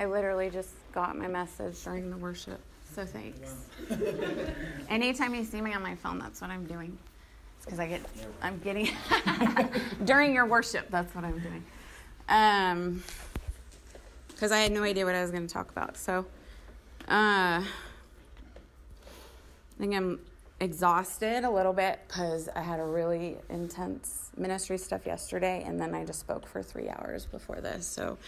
I literally just got my message during the worship. So thanks. Anytime you see me on my phone, that's what I'm doing. It's because I get, I'm getting, during your worship, that's what I'm doing. Um, because I had no idea what I was going to talk about. So, uh, I think I'm exhausted a little bit because I had a really intense ministry stuff yesterday, and then I just spoke for three hours before this. So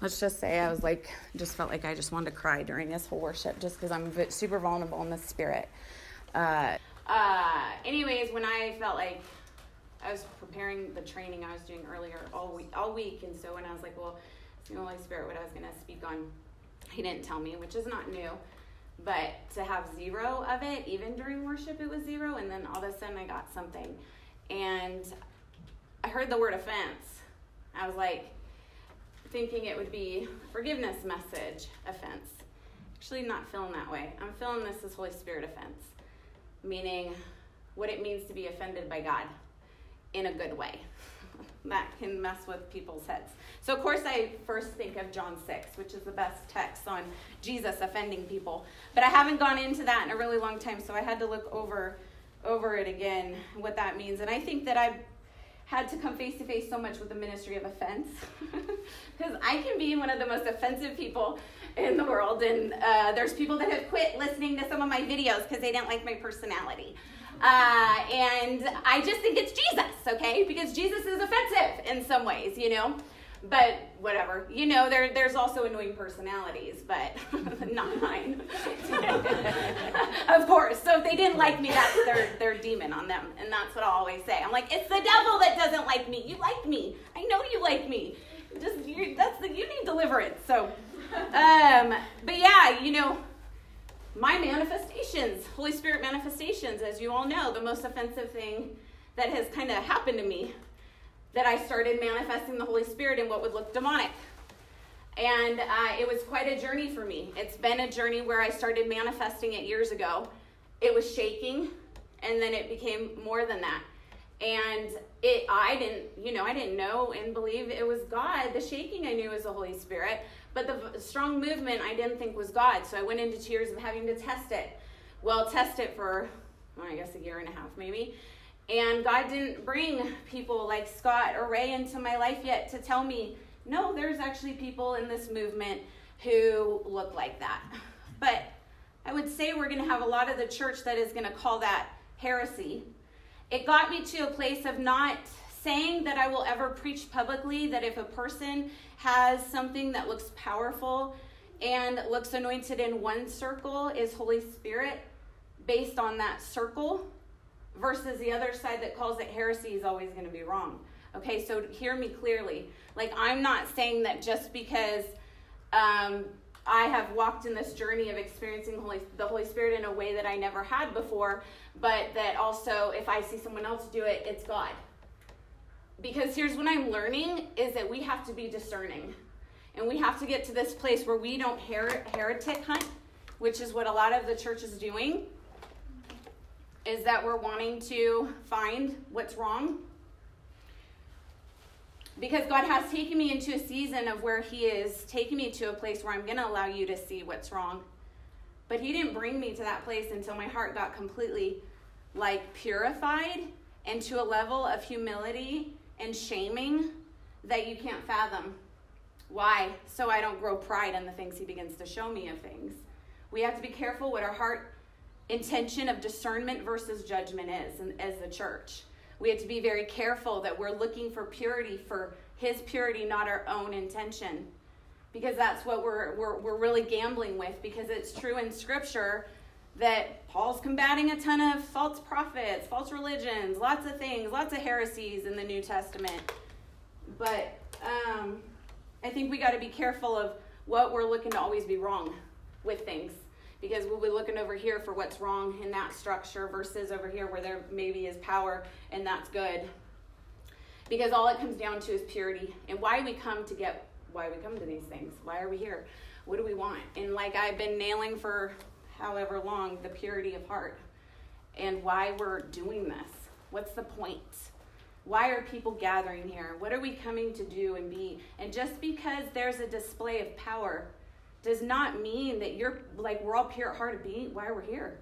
let's just say I was like, just felt like I just wanted to cry during this whole worship just because I'm super vulnerable in the spirit. Uh, uh, anyways, when I felt like I was preparing the training I was doing earlier all week, all week, and so when I was like, well, it's the Holy Spirit what I was going to speak on, he didn't tell me, which is not new. But to have zero of it, even during worship, it was zero, and then all of a sudden I got something. And I heard the word offense. I was like, thinking it would be forgiveness message offense. Actually, not feeling that way. I'm feeling this as Holy Spirit offense, meaning what it means to be offended by God in a good way. That can mess with people's heads. So, of course, I first think of John 6, which is the best text on Jesus offending people. But I haven't gone into that in a really long time, so I had to look over over it again, what that means. And I think that I've had to come face to face so much with the ministry of offense because I can be one of the most offensive people in the world. And uh, there's people that have quit listening to some of my videos because they didn't like my personality. Uh, and I just think it's Jesus, okay? Because Jesus is offensive in some ways, you know? But whatever. You know, there, there's also annoying personalities, but not mine. of course. So if they didn't like me, that's their, their demon on them. And that's what I always say. I'm like, it's the devil that doesn't like me. You like me. I know you like me. Just you that's the you need deliverance. So um but yeah, you know, my manifestations, Holy Spirit manifestations, as you all know, the most offensive thing that has kind of happened to me, that I started manifesting the Holy Spirit in what would look demonic. And uh, it was quite a journey for me. It's been a journey where I started manifesting it years ago. It was shaking, and then it became more than that. And it, I didn't, you know, I didn't know and believe it was God. The shaking I knew was the Holy Spirit. But the strong movement I didn't think was God. So I went into tears of having to test it. Well, test it for, well, I guess, a year and a half maybe. And God didn't bring people like Scott or Ray into my life yet to tell me, no, there's actually people in this movement who look like that. But I would say we're going to have a lot of the church that is going to call that heresy. It got me to a place of not saying that I will ever preach publicly that if a person has something that looks powerful and looks anointed in one circle is Holy Spirit based on that circle versus the other side that calls it heresy is always going to be wrong. Okay, so hear me clearly. Like, I'm not saying that just because um, I have walked in this journey of experiencing Holy, the Holy Spirit in a way that I never had before, but that also if I see someone else do it, it's God because here's what I'm learning is that we have to be discerning. And we have to get to this place where we don't her- heretic hunt, which is what a lot of the church is doing, is that we're wanting to find what's wrong. Because God has taken me into a season of where He is taking me to a place where I'm going to allow you to see what's wrong. But He didn't bring me to that place until my heart got completely like purified and to a level of humility and shaming that you can't fathom. Why? So I don't grow pride in the things he begins to show me of things. We have to be careful what our heart intention of discernment versus judgment is and as the church. We have to be very careful that we're looking for purity for his purity, not our own intention. Because that's what we're, we're, we're really gambling with, because it's true in scripture that Paul's combating a ton of false prophets, false religions, lots of things, lots of heresies in the New Testament. But um, I think we got to be careful of what we're looking to always be wrong with things. Because we'll be looking over here for what's wrong in that structure versus over here where there maybe is power and that's good. Because all it comes down to is purity and why we come to get, why we come to these things. Why are we here? What do we want? And like I've been nailing for however long, the purity of heart and why we're doing this. What's the point? Why are people gathering here? What are we coming to do and be? And just because there's a display of power does not mean that you're like we're all pure at heart of being why we're here.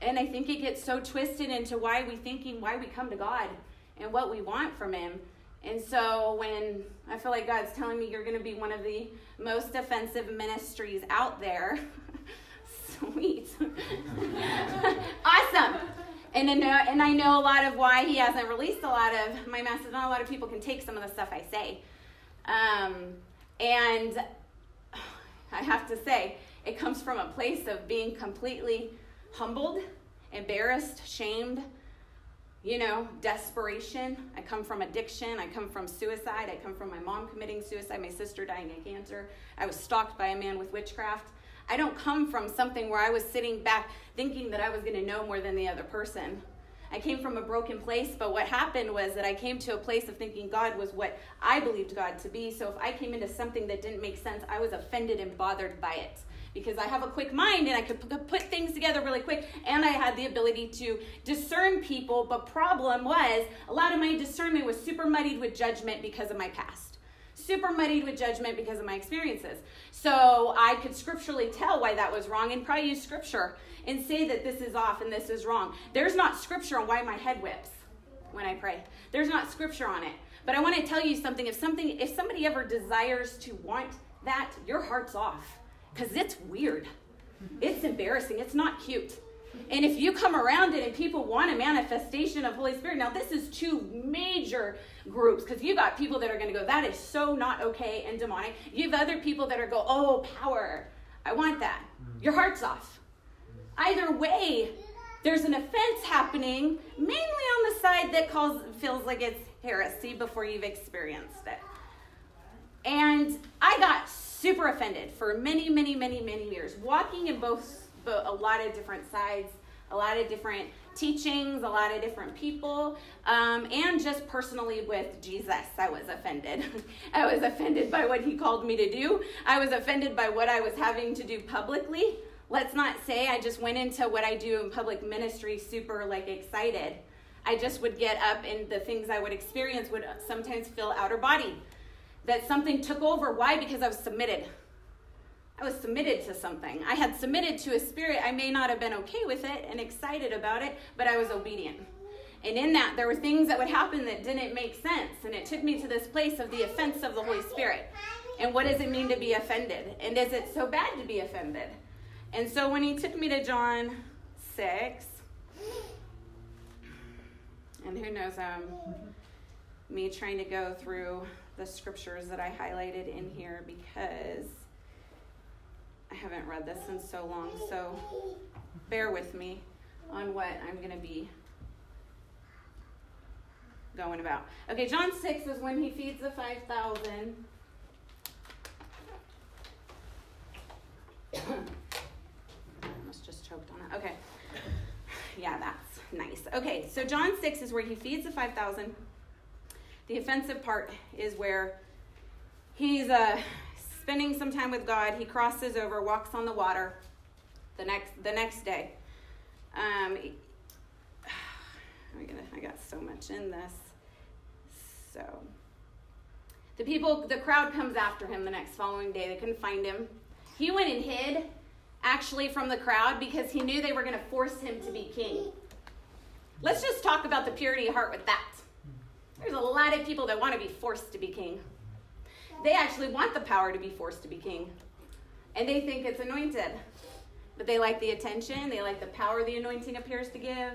And I think it gets so twisted into why we thinking why we come to God and what we want from him. And so when I feel like God's telling me you're going to be one of the most offensive ministries out there, sweet. awesome. And I, know, and I know a lot of why he hasn't released a lot of my message. Not a lot of people can take some of the stuff I say. Um, and I have to say, it comes from a place of being completely humbled, embarrassed, shamed, you know, desperation. I come from addiction. I come from suicide. I come from my mom committing suicide, my sister dying of cancer. I was stalked by a man with witchcraft. I don't come from something where I was sitting back thinking that I was going to know more than the other person. I came from a broken place, but what happened was that I came to a place of thinking God was what I believed God to be. So if I came into something that didn't make sense, I was offended and bothered by it because I have a quick mind and I could put things together really quick and I had the ability to discern people. But problem was a lot of my discernment was super muddied with judgment because of my past. Super muddied with judgment because of my experiences. So I could scripturally tell why that was wrong and probably use scripture and say that this is off and this is wrong. There's not scripture on why my head whips when I pray. There's not scripture on it. But I want to tell you something. If something if somebody ever desires to want that, your heart's off because it's weird. It's embarrassing. It's not cute. And if you come around it and people want a manifestation of Holy Spirit, now this is two major groups because you've got people that are going to go, that is so not okay and demonic. You have other people that are go, oh, power. I want that. Mm. Your heart's off. Either way, there's an offense happening, mainly on the side that calls feels like it's heresy before you've experienced it. And I got super offended for many, many, many, many years, walking in both, both a lot of different sides, a lot of different teachings, a lot of different people, um, and just personally with Jesus, I was offended. I was offended by what he called me to do. I was offended by what I was having to do publicly. Let's not say I just went into what I do in public ministry super like excited. I just would get up and the things I would experience would sometimes feel outer body that something took over. Why? Because I was submitted. I was submitted to something. I had submitted to a spirit. I may not have been okay with it and excited about it, but I was obedient. And in that, there were things that would happen that didn't make sense. And it took me to this place of the offense of the Holy Spirit. And what does it mean to be offended? And is it so bad to be offended? And so when he took me to John 6, and who knows, um, me trying to go through the scriptures that I highlighted in here because I haven't read this in so long. So bear with me on what I'm going to be going about. Okay, John 6 is when he feeds the 5,000. almost just choked on it. Okay. Yeah, that's nice. Okay, so John 6 is where he feeds the 5,000. The offensive part is where he's uh, spending some time with God. He crosses over, walks on the water the next the next day. Um, gonna, I got so much in this. So the people, the crowd comes after him the next following day. They couldn't find him. He went and hid actually from the crowd because he knew they were going to force him to be king. Let's just talk about the purity of heart with that. There's a lot of people that want to be forced to be king. They actually want the power to be forced to be king. And they think it's anointed. But they like the attention, they like the power the anointing appears to give.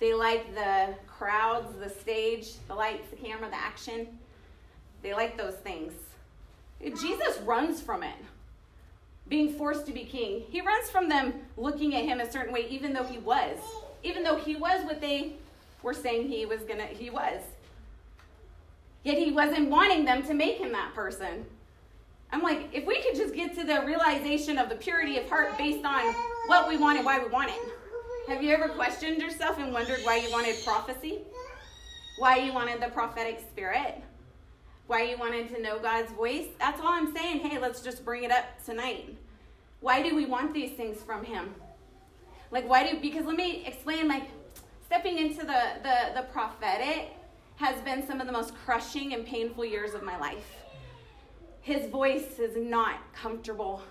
They like the crowds, the stage, the lights, the camera, the action. They like those things. Jesus runs from it, being forced to be king. He runs from them looking at him a certain way, even though he was. Even though he was what they were saying he was gonna he was. Yet he wasn't wanting them to make him that person. I'm like, if we could just get to the realization of the purity of heart based on what we want and why we want it. Have you ever questioned yourself and wondered why you wanted prophecy? Why you wanted the prophetic spirit? Why you wanted to know God's voice? That's all I'm saying. Hey, let's just bring it up tonight. Why do we want these things from him? Like why do because let me explain like stepping into the the, the prophetic has been some of the most crushing and painful years of my life. His voice is not comfortable.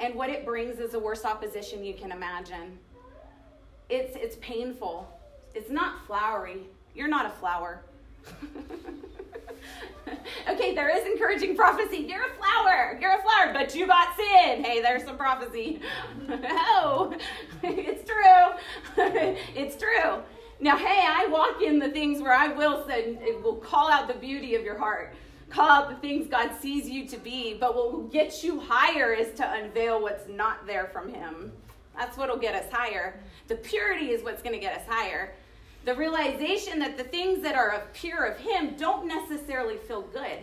And what it brings is the worst opposition you can imagine. It's, it's painful. It's not flowery. You're not a flower. okay, there is encouraging prophecy. You're a flower. You're a flower, but you got sin. Hey, there's some prophecy. oh, it's true. it's true. Now, hey, I walk in the things where I will say, it will call out the beauty of your heart, call out the things God sees you to be, but what will get you higher is to unveil what's not there from Him. That's what will get us higher. The purity is what's going to get us higher. The realization that the things that are of pure of Him don't necessarily feel good.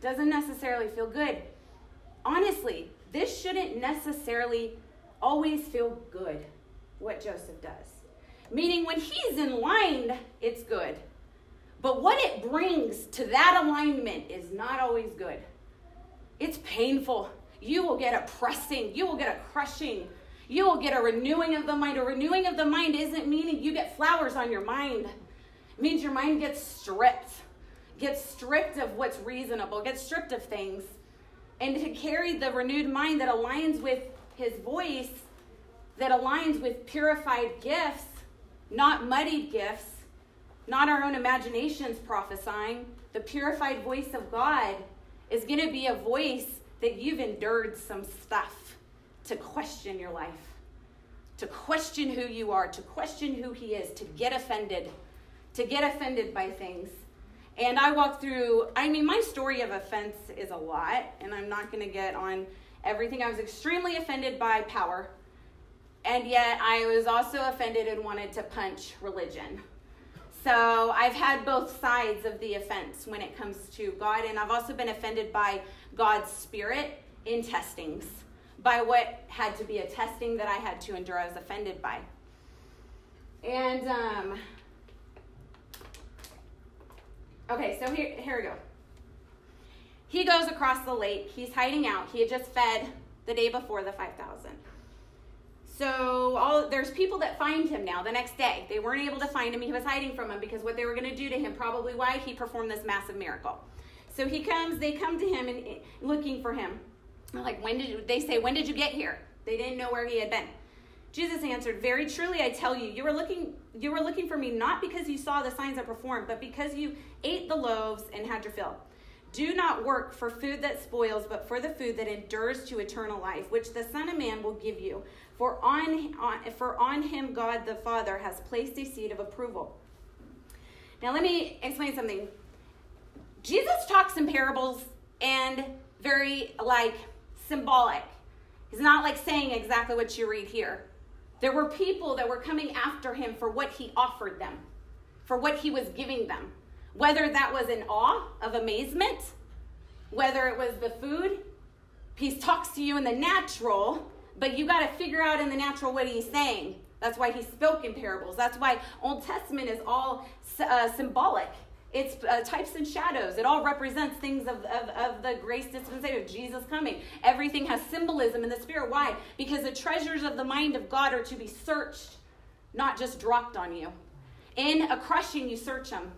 Doesn't necessarily feel good. Honestly, this shouldn't necessarily always feel good, what Joseph does. Meaning, when he's in line, it's good. But what it brings to that alignment is not always good. It's painful. You will get a pressing, you will get a crushing, you will get a renewing of the mind. A renewing of the mind isn't meaning you get flowers on your mind, it means your mind gets stripped, gets stripped of what's reasonable, gets stripped of things. And to carry the renewed mind that aligns with his voice, that aligns with purified gifts, not muddied gifts, not our own imaginations prophesying. The purified voice of God is going to be a voice that you've endured some stuff to question your life, to question who you are, to question who He is, to get offended, to get offended by things. And I walk through, I mean, my story of offense is a lot, and I'm not going to get on everything. I was extremely offended by power and yet I was also offended and wanted to punch religion. So I've had both sides of the offense when it comes to God, and I've also been offended by God's Spirit in testings, by what had to be a testing that I had to endure. I was offended by. And, um, okay, so here, here we go. He goes across the lake. He's hiding out. He had just fed the day before the 5,000. So all there's people that find him now the next day. They weren't able to find him. He was hiding from them because what they were going to do to him, probably why he performed this massive miracle. So he comes, they come to him and eh, looking for him. like, when did you, they say, when did you get here? They didn't know where he had been. Jesus answered, Very truly I tell you, you were looking you were looking for me not because you saw the signs I performed, but because you ate the loaves and had your fill. Do not work for food that spoils, but for the food that endures to eternal life, which the Son of Man will give you. For on, on, for on him God the Father has placed a seed of approval. Now, let me explain something. Jesus talks in parables and very like symbolic. He's not like saying exactly what you read here. There were people that were coming after him for what he offered them, for what he was giving them. Whether that was in awe of amazement, whether it was the food, he talks to you in the natural but you got to figure out in the natural what he's saying. That's why he spoke in parables. That's why Old Testament is all uh, symbolic. It's uh, types and shadows. It all represents things of, of, of the grace dispensation of Jesus coming. Everything has symbolism in the spirit. Why? Because the treasures of the mind of God are to be searched, not just dropped on you. In a crushing, you search them.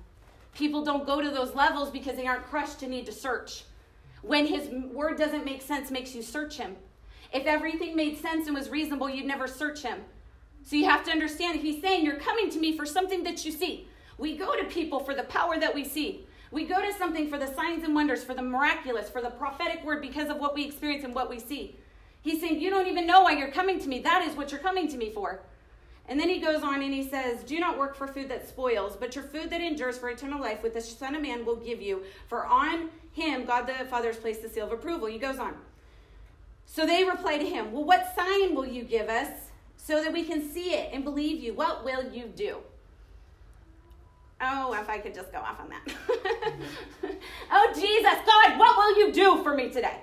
People don't go to those levels because they aren't crushed to need to search. When his word doesn't make sense, makes you search him. If everything made sense and was reasonable, you'd never search him. So you have to understand he's saying, You're coming to me for something that you see. We go to people for the power that we see. We go to something for the signs and wonders, for the miraculous, for the prophetic word because of what we experience and what we see. He's saying, You don't even know why you're coming to me. That is what you're coming to me for. And then he goes on and he says, Do not work for food that spoils, but your food that endures for eternal life, with the Son of Man will give you. For on him, God the Father has placed the seal of approval. He goes on. So they reply to him, Well, what sign will you give us so that we can see it and believe you? What will you do? Oh, if I could just go off on that. oh, Jesus, God, what will you do for me today?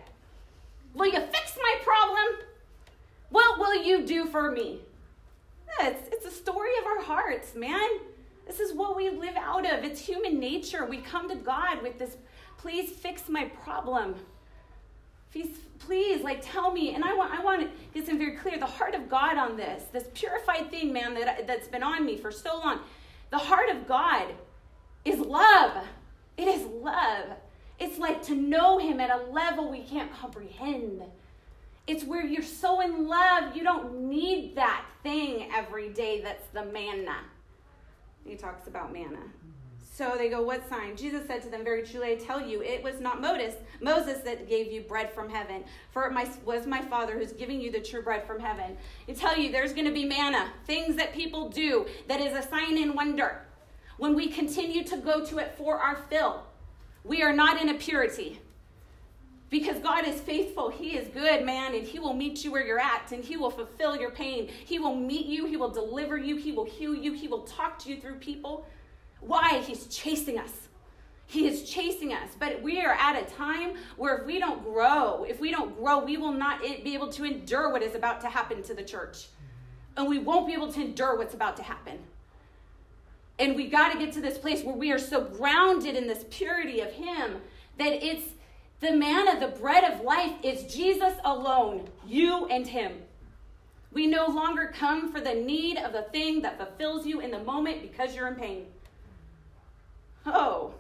Will you fix my problem? What will you do for me? It's, it's a story of our hearts, man. This is what we live out of. It's human nature. We come to God with this, please fix my problem. Please, please, like tell me. And I want, I want to get some very clear. The heart of God on this, this purified thing, man, that that's been on me for so long. The heart of God is love. It is love. It's like to know Him at a level we can't comprehend. It's where you're so in love, you don't need that thing every day that's the manna. He talks about manna. So they go, What sign? Jesus said to them, Very truly, I tell you, it was not Moses, Moses that gave you bread from heaven, for it was my Father who's giving you the true bread from heaven. I tell you, there's going to be manna, things that people do that is a sign and wonder. When we continue to go to it for our fill, we are not in a purity. Because God is faithful. He is good, man, and He will meet you where you're at, and He will fulfill your pain. He will meet you, He will deliver you, He will heal you, He will talk to you through people. Why? He's chasing us. He is chasing us. But we are at a time where if we don't grow, if we don't grow, we will not be able to endure what is about to happen to the church. And we won't be able to endure what's about to happen. And we got to get to this place where we are so grounded in this purity of Him that it's the manna, the bread of life is Jesus alone, you and Him. We no longer come for the need of the thing that fulfills you in the moment because you're in pain. Oh,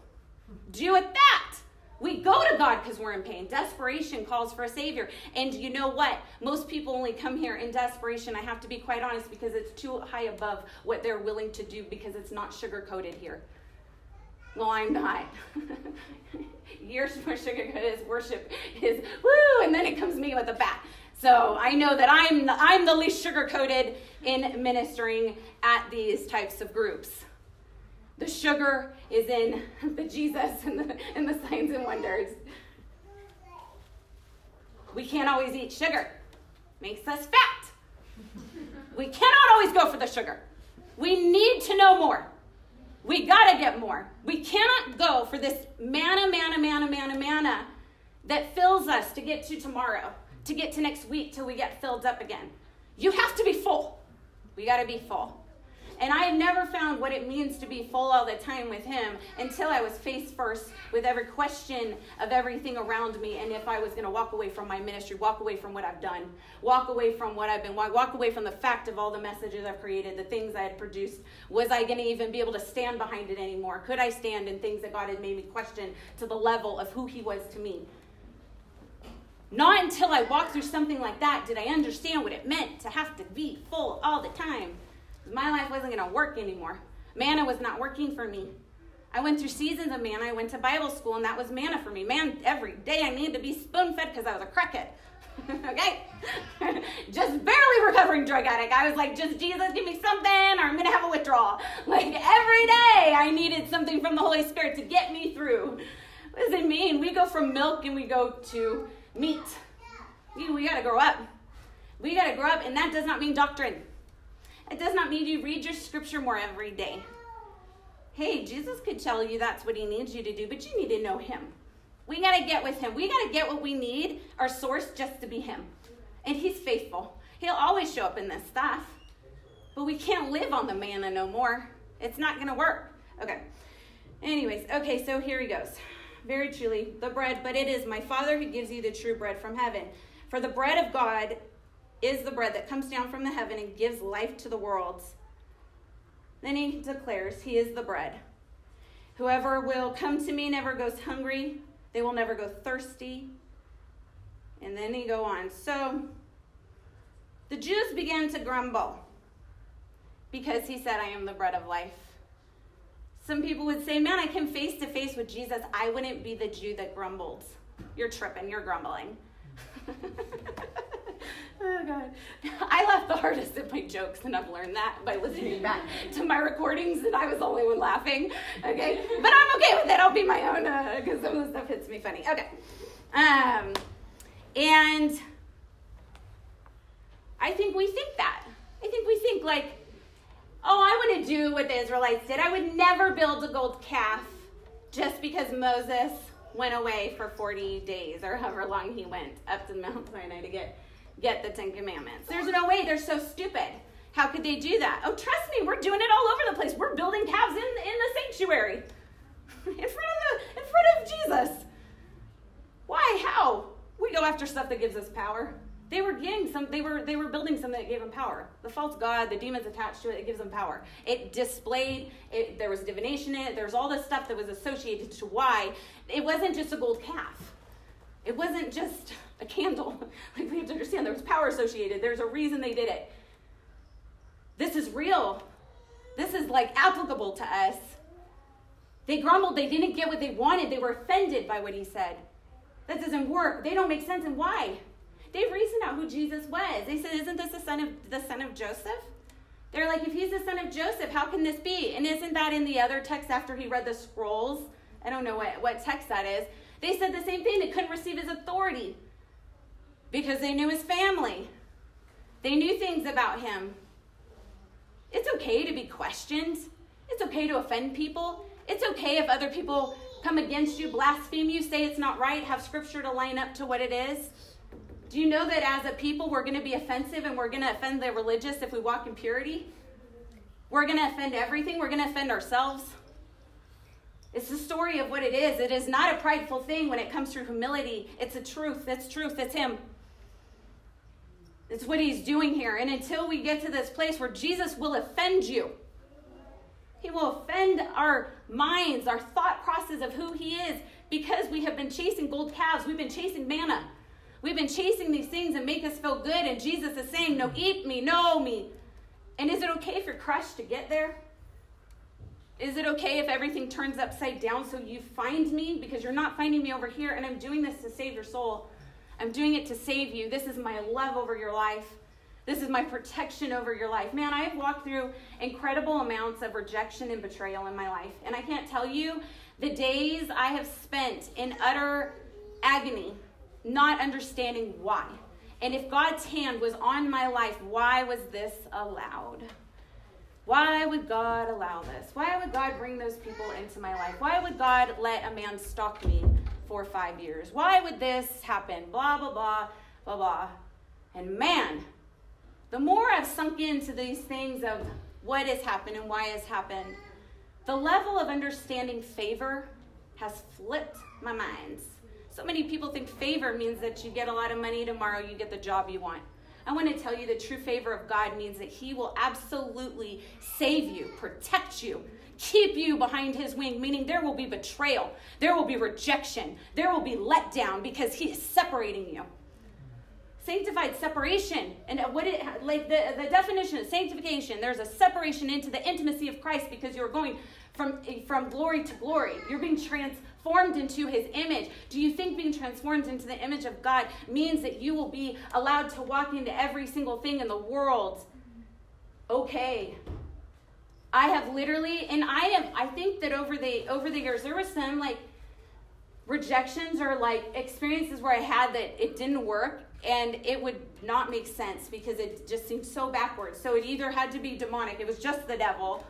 do it that. We go to God because we're in pain. Desperation calls for a Savior. And you know what? Most people only come here in desperation. I have to be quite honest because it's too high above what they're willing to do because it's not sugar coated here. Well, I'm not. Yours more sugar coated is worship is woo, and then it comes me with a bat. So I know that I'm the, I'm the least sugar coated in ministering at these types of groups. The sugar is in the Jesus and the, and the signs and wonders. We can't always eat sugar. Makes us fat. We cannot always go for the sugar. We need to know more. We got to get more. We cannot go for this manna, manna, manna, manna, manna that fills us to get to tomorrow, to get to next week till we get filled up again. You have to be full. We got to be full. And I had never found what it means to be full all the time with Him until I was face first with every question of everything around me. And if I was going to walk away from my ministry, walk away from what I've done, walk away from what I've been, walk away from the fact of all the messages I've created, the things I had produced, was I going to even be able to stand behind it anymore? Could I stand in things that God had made me question to the level of who He was to me? Not until I walked through something like that did I understand what it meant to have to be full all the time my life wasn't going to work anymore. Manna was not working for me. I went through seasons of manna. I went to Bible school, and that was manna for me. Man, every day I needed to be spoon fed because I was a crackhead. okay? just barely recovering drug addict. I was like, just Jesus, give me something, or I'm going to have a withdrawal. Like every day I needed something from the Holy Spirit to get me through. What does it mean? We go from milk and we go to meat. We, got to grow up. We got to grow up, and that does not mean doctrine. It does not mean you read your scripture more every day. Hey, Jesus could tell you that's what he needs you to do, but you need to know him. We got to get with him. We got to get what we need, our source, just to be him. And he's faithful. He'll always show up in this stuff. But we can't live on the manna no more. It's not going to work. Okay. Anyways, okay, so here he goes. Very truly, the bread, but it is my Father who gives you the true bread from heaven. For the bread of God is the bread that comes down from the heaven and gives life to the worlds. Then he declares, He is the bread. Whoever will come to me never goes hungry, they will never go thirsty. And then he go on. So the Jews began to grumble because he said, I am the bread of life. Some people would say, Man, I came face to face with Jesus. I wouldn't be the Jew that grumbled. You're tripping, you're grumbling. Oh God. I laugh the hardest at my jokes, and I've learned that by listening back to my recordings, and I was the only one laughing. Okay, but I'm okay with it. I'll be my own because uh, some of the stuff hits me funny. Okay, um, and I think we think that. I think we think like, oh, I want to do what the Israelites did. I would never build a gold calf just because Moses went away for 40 days or however long he went up to Mount Sinai to get get the Ten Commandments. There's no way. They're so stupid. How could they do that? Oh, trust me, we're doing it all over the place. We're building calves in, in the sanctuary, in front of the, in front of Jesus. Why? How? We go after stuff that gives us power. They were getting some. They were they were building something that gave them power. The false god, the demons attached to it, it gives them power. It displayed. It, there was divination in it. There was all this stuff that was associated to why it wasn't just a gold calf. It wasn't just a candle. Like we have to understand there was power associated. There's a reason they did it. This is real. This is like applicable to us. They grumbled, they didn't get what they wanted, they were offended by what he said. That doesn't work. They don't make sense and why? They reasoned out who Jesus was. They said, Isn't this the son of the son of Joseph? They're like, if he's the son of Joseph, how can this be? And isn't that in the other text after he read the scrolls? I don't know what, what text that is. They said the same thing. They couldn't receive his authority because they knew his family. They knew things about him. It's okay to be questioned. It's okay to offend people. It's okay if other people come against you, blaspheme you, say it's not right, have scripture to line up to what it is. Do you know that as a people, we're going to be offensive and we're going to offend the religious if we walk in purity? We're going to offend everything. We're going to offend ourselves. It's the story of what it is. It is not a prideful thing when it comes to humility. It's a truth. It's truth. It's Him. It's what He's doing here. And until we get to this place where Jesus will offend you, He will offend our minds, our thought process of who He is, because we have been chasing gold calves. We've been chasing manna. We've been chasing these things that make us feel good. And Jesus is saying, No, eat me, know me. And is it okay if you're crushed to get there? Is it okay if everything turns upside down so you find me? Because you're not finding me over here, and I'm doing this to save your soul. I'm doing it to save you. This is my love over your life. This is my protection over your life. Man, I have walked through incredible amounts of rejection and betrayal in my life. And I can't tell you the days I have spent in utter agony, not understanding why. And if God's hand was on my life, why was this allowed? Why would God allow this? Why would God bring those people into my life? Why would God let a man stalk me for five years? Why would this happen? Blah, blah, blah, blah, blah. And man, the more I've sunk into these things of what has happened and why has happened, the level of understanding favor has flipped my mind. So many people think favor means that you get a lot of money tomorrow, you get the job you want. I want to tell you the true favor of God means that He will absolutely save you, protect you, keep you behind His wing, meaning there will be betrayal, there will be rejection, there will be letdown because He is separating you. Sanctified separation, and what it like the, the definition of sanctification, there's a separation into the intimacy of Christ because you're going from, from glory to glory. You're being transformed into his image. Do you think being transformed into the image of God means that you will be allowed to walk into every single thing in the world? Okay. I have literally, and I am, I think that over the over the years there was some like rejections or like experiences where I had that it didn't work and it would not make sense because it just seemed so backwards. So it either had to be demonic, it was just the devil,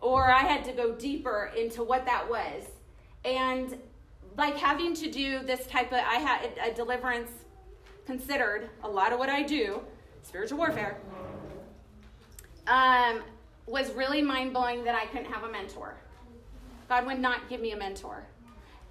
or I had to go deeper into what that was. And like having to do this type of, I had a deliverance considered a lot of what I do, spiritual warfare, um, was really mind blowing that I couldn't have a mentor. God would not give me a mentor.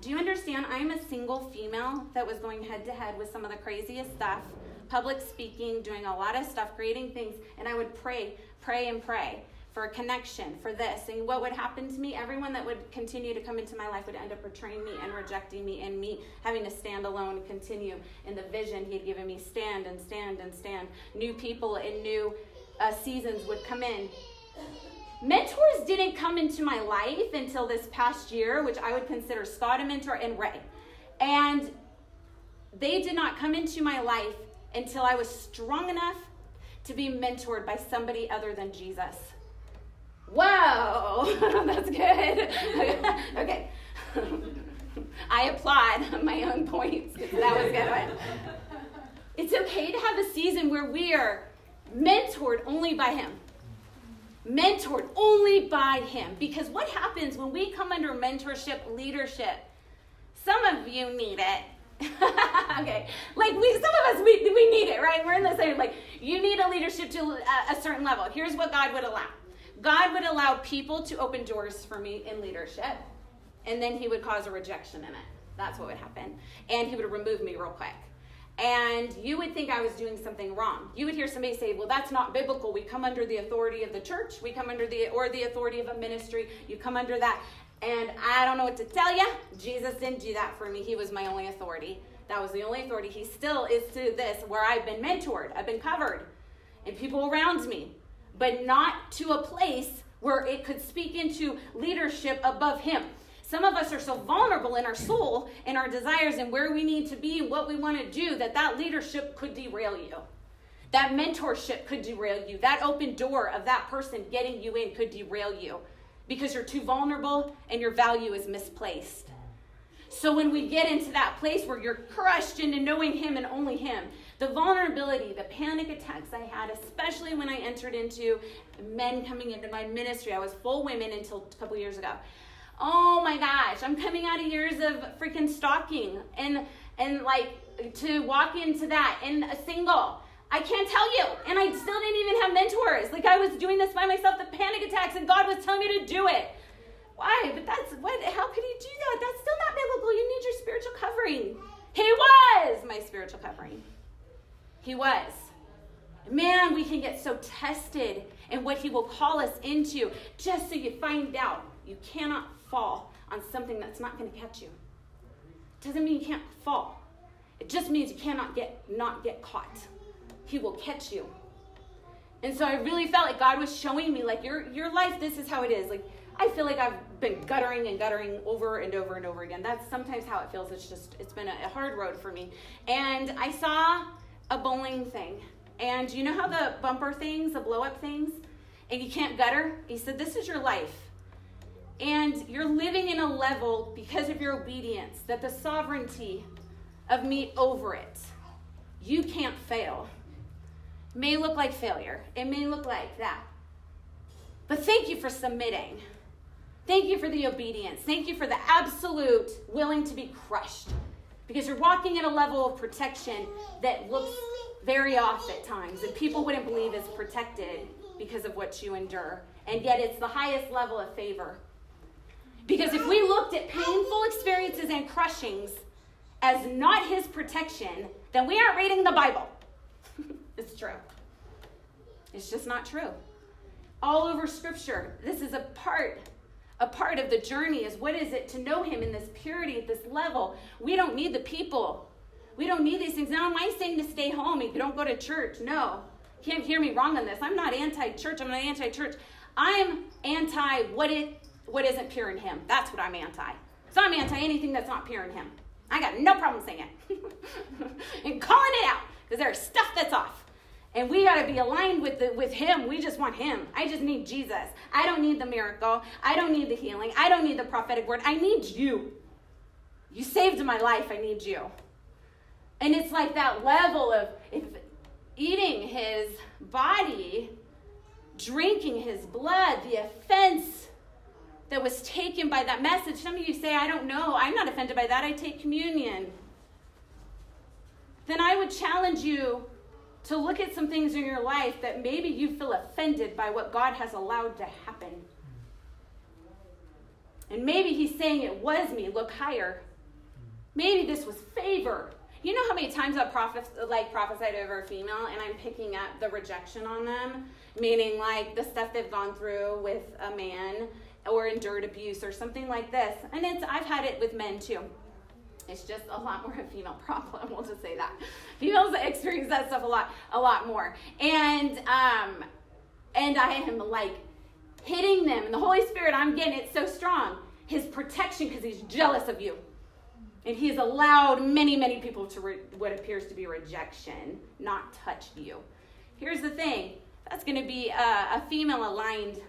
Do you understand? I am a single female that was going head to head with some of the craziest stuff, public speaking, doing a lot of stuff, creating things, and I would pray, pray, and pray for a connection, for this. And what would happen to me? Everyone that would continue to come into my life would end up betraying me and rejecting me, and me having to stand alone and continue in the vision He had given me stand and stand and stand. New people in new uh, seasons would come in. Mentors didn't come into my life until this past year, which I would consider Scott a mentor and Ray. And they did not come into my life until I was strong enough to be mentored by somebody other than Jesus. Whoa, that's good. okay. I applaud my own points that was good. It's okay to have a season where we are mentored only by Him. Mentored only by Him. Because what happens when we come under mentorship, leadership? Some of you need it. okay, like we, some of us, we, we need it, right? We're in the same, like, you need a leadership to a, a certain level. Here's what God would allow God would allow people to open doors for me in leadership, and then He would cause a rejection in it. That's what would happen. And He would remove me real quick. And you would think I was doing something wrong. You would hear somebody say, Well, that's not biblical. We come under the authority of the church, we come under the, or the authority of a ministry. You come under that. And I don't know what to tell you. Jesus didn't do that for me. He was my only authority. That was the only authority. He still is to this, where I've been mentored, I've been covered, and people around me, but not to a place where it could speak into leadership above him. Some of us are so vulnerable in our soul and our desires and where we need to be and what we want to do that that leadership could derail you. That mentorship could derail you. That open door of that person getting you in could derail you because you're too vulnerable and your value is misplaced. So when we get into that place where you're crushed into knowing Him and only Him, the vulnerability, the panic attacks I had, especially when I entered into men coming into my ministry, I was full women until a couple years ago. Oh my gosh, I'm coming out of years of freaking stalking and and like to walk into that and a single. I can't tell you. And I still didn't even have mentors. Like I was doing this by myself, the panic attacks, and God was telling me to do it. Why? But that's what how could he do that? That's still not biblical. You need your spiritual covering. He was my spiritual covering. He was. Man, we can get so tested in what he will call us into just so you find out you cannot fall on something that's not going to catch you. Doesn't mean you can't fall. It just means you cannot get not get caught. He will catch you. And so I really felt like God was showing me like your your life this is how it is. Like I feel like I've been guttering and guttering over and over and over again. That's sometimes how it feels. It's just it's been a, a hard road for me. And I saw a bowling thing. And you know how the bumper things, the blow up things, and you can't gutter? He said, This is your life. And you're living in a level because of your obedience that the sovereignty of me over it, you can't fail. It may look like failure, it may look like that. But thank you for submitting. Thank you for the obedience. Thank you for the absolute willing to be crushed. Because you're walking at a level of protection that looks very off at times, and people wouldn't believe is protected because of what you endure. And yet it's the highest level of favor. Because if we looked at painful experiences and crushings as not his protection, then we aren't reading the Bible. it's true. It's just not true. All over Scripture, this is a part a part of the journey is what is it to know him in this purity at this level? We don't need the people. We don't need these things. Now am i saying to stay home and don't go to church? No. Can't hear me wrong on this. I'm not anti-church. I'm not anti-church. I'm anti what it what isn't pure in him. That's what i'm anti. So i'm anti anything that's not pure in him. I got no problem saying it. And calling it out because there's stuff that's off and we got to be aligned with the, with him. We just want him. I just need jesus. I don't need the miracle. I don't need the healing. I don't need the prophetic word. I need you. You saved my life. I need you. And it's like that level of eating his body drinking his blood the offense that was taken by that message. Some of you say i don't know. I'm not offended by that. I take communion. Then i would challenge you to look at some things in your life that maybe you feel offended by what God has allowed to happen. And maybe he's saying it was me, look higher. Maybe this was favor. You know how many times I've prophes- like prophesied over a female and I'm picking up the rejection on them? Meaning like the stuff they've gone through with a man or endured abuse or something like this. And it's I've had it with men too. It's just a lot more of a female problem. We'll just say that females experience that stuff a lot, a lot more. And um, and I am like hitting them, and the Holy Spirit, I'm getting it so strong. His protection because he's jealous of you, and he has allowed many, many people to re- what appears to be rejection, not touch you. Here's the thing: that's going to be a, a female aligned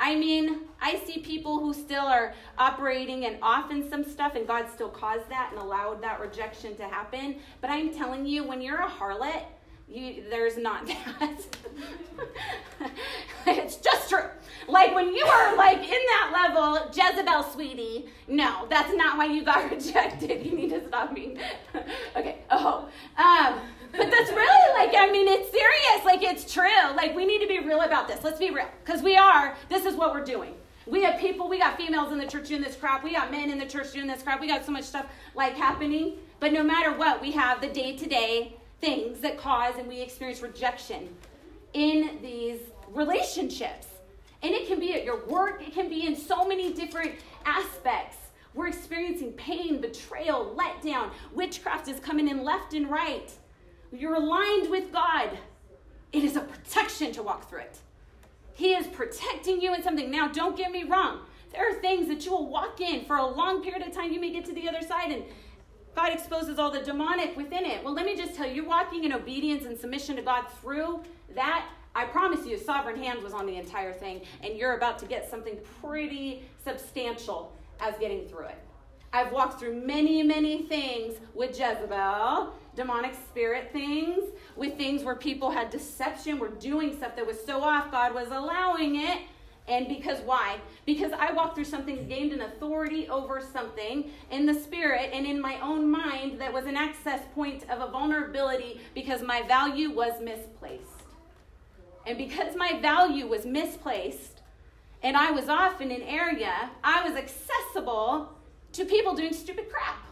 I mean, I see people who still are operating and off in some stuff, and God still caused that and allowed that rejection to happen. But I'm telling you, when you're a harlot, you, there's not that. it's just true. Like when you are like in that level, Jezebel sweetie, no, that's not why you got rejected. You need to stop being okay. Oh, um, but that's really like, I mean, it's serious. Like, it's true. Like, we need to be real about this. Let's be real. Because we are, this is what we're doing. We have people, we got females in the church doing this crap. We got men in the church doing this crap. We got so much stuff like happening. But no matter what, we have the day to day things that cause and we experience rejection in these relationships. And it can be at your work, it can be in so many different aspects We're experiencing pain, betrayal, letdown. Witchcraft is coming in left and right. You're aligned with God. It is a protection to walk through it. He is protecting you in something. Now, don't get me wrong. There are things that you will walk in for a long period of time. You may get to the other side and God exposes all the demonic within it. Well, let me just tell you, you're walking in obedience and submission to God through that. I promise you, sovereign hand was on the entire thing, and you're about to get something pretty substantial as getting through it. I've walked through many, many things with Jezebel, demonic spirit things, with things where people had deception, were doing stuff that was so off, God was allowing it. And because why? Because I walked through something, gained an authority over something in the spirit and in my own mind that was an access point of a vulnerability because my value was misplaced. And because my value was misplaced and I was off in an area, I was accessible to people doing stupid crap.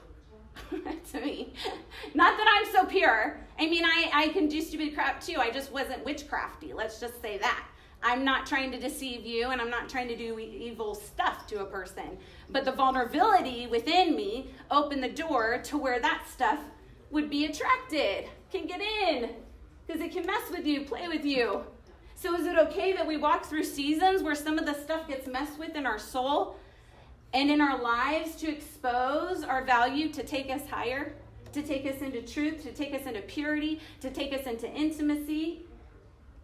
to me. Not that I'm so pure. I mean, I, I can do stupid crap too. I just wasn't witchcrafty. Let's just say that. I'm not trying to deceive you and I'm not trying to do evil stuff to a person. But the vulnerability within me opened the door to where that stuff would be attracted, can get in, because it can mess with you, play with you. So, is it okay that we walk through seasons where some of the stuff gets messed with in our soul and in our lives to expose our value to take us higher, to take us into truth, to take us into purity, to take us into intimacy?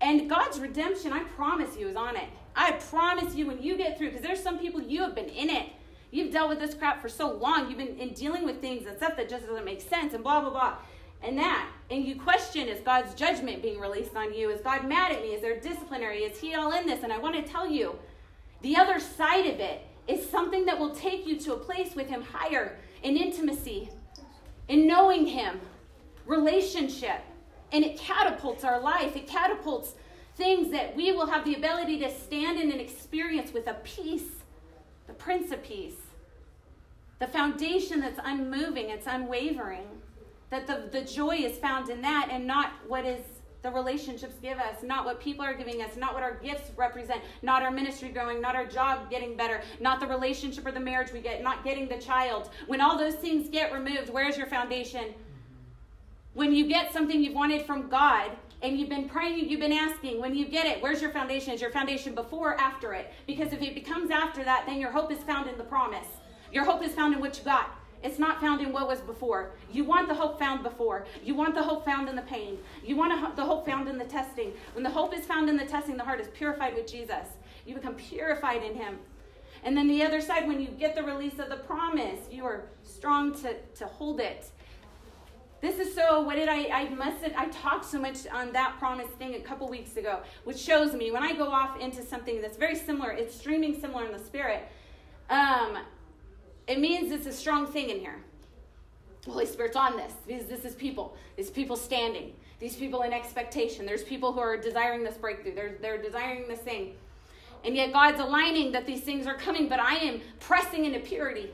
And God's redemption, I promise you, is on it. I promise you, when you get through, because there's some people you have been in it. You've dealt with this crap for so long. You've been in dealing with things and stuff that just doesn't make sense and blah, blah, blah. And that. And you question is God's judgment being released on you? Is God mad at me? Is there disciplinary? Is He all in this? And I want to tell you, the other side of it is something that will take you to a place with Him higher in intimacy, in knowing Him, relationship and it catapults our life. It catapults things that we will have the ability to stand in and experience with a peace, the Prince of Peace, the foundation that's unmoving, it's unwavering. That the, the joy is found in that and not what is the relationships give us, not what people are giving us, not what our gifts represent, not our ministry growing, not our job getting better, not the relationship or the marriage we get, not getting the child. When all those things get removed, where's your foundation? When you get something you've wanted from God and you've been praying, you've been asking, when you get it, where's your foundation? Is your foundation before or after it? Because if it becomes after that, then your hope is found in the promise. Your hope is found in what you got. It's not found in what was before. You want the hope found before. You want the hope found in the pain. You want the hope found in the testing. When the hope is found in the testing, the heart is purified with Jesus. You become purified in Him. And then the other side, when you get the release of the promise, you are strong to, to hold it this is so, what did I, I must I talked so much on that promise thing a couple weeks ago, which shows me when I go off into something that's very similar, it's streaming similar in the spirit, um, it means it's a strong thing in here. The Holy Spirit's on this because this is people. These people standing. These people in expectation. There's people who are desiring this breakthrough. They're, they're desiring this thing. And yet God's aligning that these things are coming, but I am pressing into purity.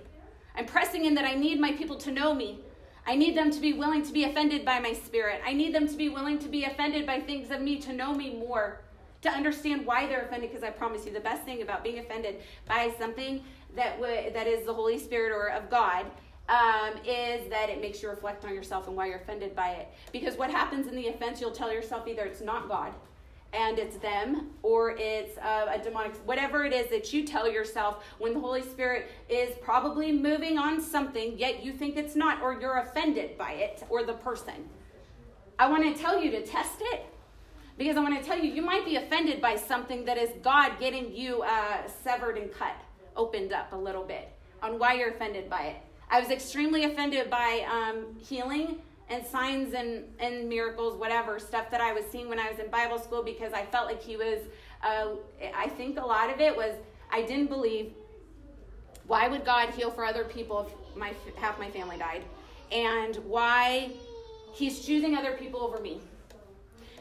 I'm pressing in that I need my people to know me. I need them to be willing to be offended by my spirit. I need them to be willing to be offended by things of me, to know me more, to understand why they're offended. Because I promise you, the best thing about being offended by something that that is the Holy Spirit or of God um, is that it makes you reflect on yourself and why you're offended by it. Because what happens in the offense, you'll tell yourself either it's not God and it's them or it's uh, a demonic whatever it is that you tell yourself when the holy spirit is probably moving on something yet you think it's not or you're offended by it or the person i want to tell you to test it because i want to tell you you might be offended by something that is god getting you uh, severed and cut opened up a little bit on why you're offended by it i was extremely offended by um, healing and signs and, and miracles, whatever stuff that I was seeing when I was in Bible school because I felt like he was, uh, I think a lot of it was I didn't believe why would God heal for other people if my half my family died, and why He's choosing other people over me.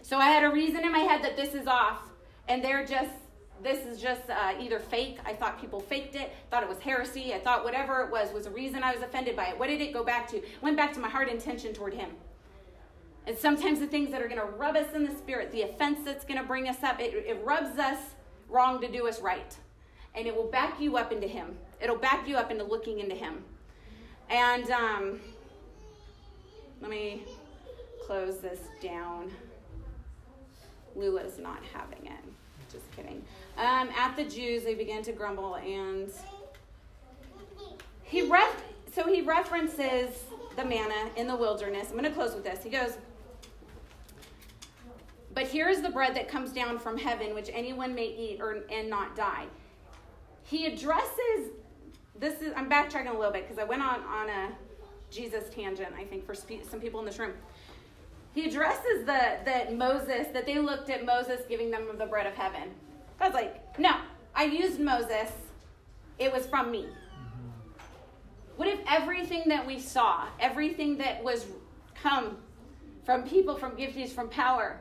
So I had a reason in my head that this is off, and they're just this is just uh, either fake. I thought people faked it, thought it was heresy. I thought whatever it was was a reason I was offended by it. What did it go back to? Went back to my heart intention toward Him. And sometimes the things that are going to rub us in the spirit, the offense that's going to bring us up, it, it rubs us wrong to do us right. and it will back you up into Him. It'll back you up into looking into Him. And um, let me close this down. Lula's not having it. Just kidding. Um, at the Jews, they began to grumble, and he ref- so he references the manna in the wilderness. I'm going to close with this. He goes, "But here is the bread that comes down from heaven, which anyone may eat or and not die." He addresses this is I'm backtracking a little bit because I went on on a Jesus tangent. I think for some people in this room he addresses the that Moses that they looked at Moses giving them the bread of heaven. God's like, no, I used Moses. It was from me. Mm-hmm. What if everything that we saw, everything that was come from people, from gifties, from power,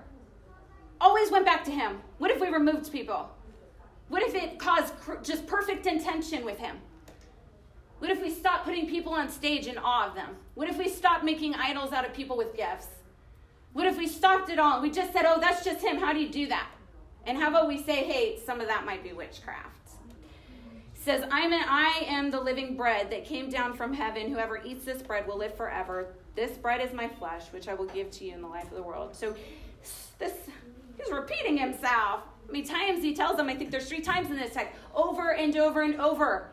always went back to him? What if we removed people? What if it caused just perfect intention with him? What if we stopped putting people on stage in awe of them? What if we stopped making idols out of people with gifts? What if we stopped it all and we just said, oh, that's just him? How do you do that? And how about we say, hey, some of that might be witchcraft? says, I'm an, I am the living bread that came down from heaven. Whoever eats this bread will live forever. This bread is my flesh, which I will give to you in the life of the world. So this he's repeating himself. How many times he tells them? I think there's three times in this text, over and over and over.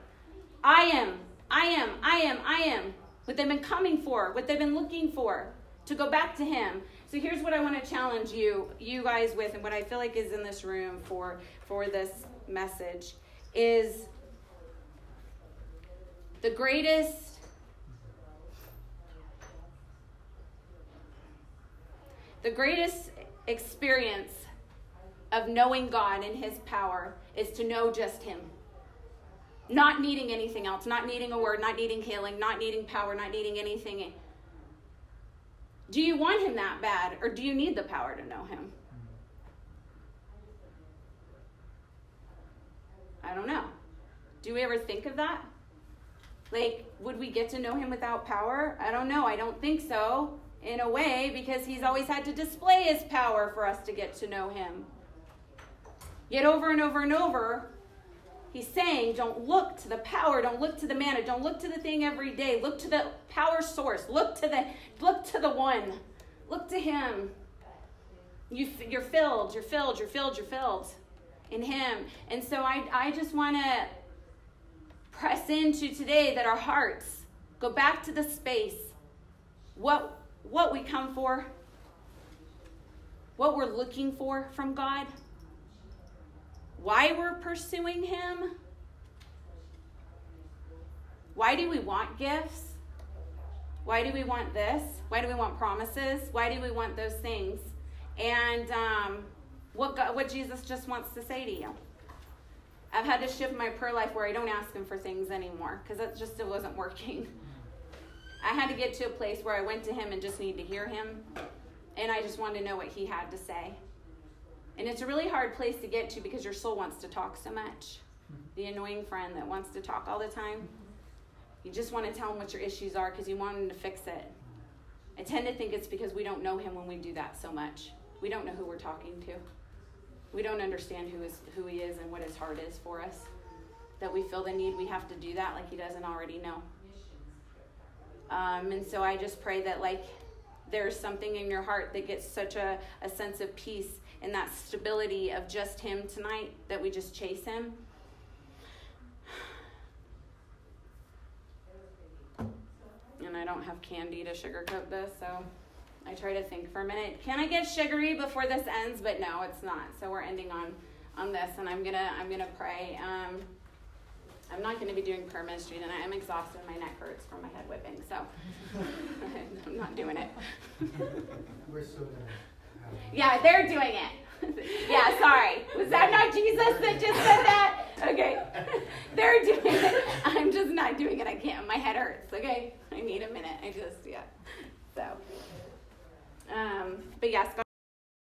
I am, I am, I am, I am. What they've been coming for, what they've been looking for, to go back to him. So here's what I want to challenge you, you guys with, and what I feel like is in this room for for this message is the greatest the greatest experience of knowing God and his power is to know just him. Not needing anything else, not needing a word, not needing healing, not needing power, not needing anything do you want him that bad, or do you need the power to know him? I don't know. Do we ever think of that? Like, would we get to know him without power? I don't know. I don't think so, in a way, because he's always had to display his power for us to get to know him. Yet, over and over and over, He's saying, don't look to the power, don't look to the manna, don't look to the thing every day. Look to the power source. Look to the look to the one. Look to him. You, you're filled, you're filled, you're filled, you're filled in him. And so I, I just want to press into today that our hearts go back to the space. What what we come for, what we're looking for from God why we're pursuing Him. Why do we want gifts? Why do we want this? Why do we want promises? Why do we want those things? And um, what, God, what Jesus just wants to say to you. I've had to shift my prayer life where I don't ask Him for things anymore because that just wasn't working. I had to get to a place where I went to Him and just needed to hear Him. And I just wanted to know what He had to say. And it's a really hard place to get to because your soul wants to talk so much. The annoying friend that wants to talk all the time. You just want to tell him what your issues are because you want him to fix it. I tend to think it's because we don't know him when we do that so much. We don't know who we're talking to. We don't understand who is who he is and what his heart is for us. That we feel the need we have to do that like he doesn't already know. Um, and so I just pray that like there's something in your heart that gets such a, a sense of peace and that stability of just Him tonight that we just chase Him. And I don't have candy to sugarcoat this, so I try to think for a minute. Can I get sugary before this ends? But no, it's not. So we're ending on on this, and I'm gonna I'm gonna pray. Um, I'm not going to be doing prayer ministry tonight. I'm exhausted. My neck hurts from my head whipping, so I'm not doing it. We're so yeah, they're doing it. yeah, sorry. Was that not Jesus that just said that? Okay. they're doing it. I'm just not doing it. I can't. My head hurts. Okay. I need a minute. I just, yeah. So, um, but yes.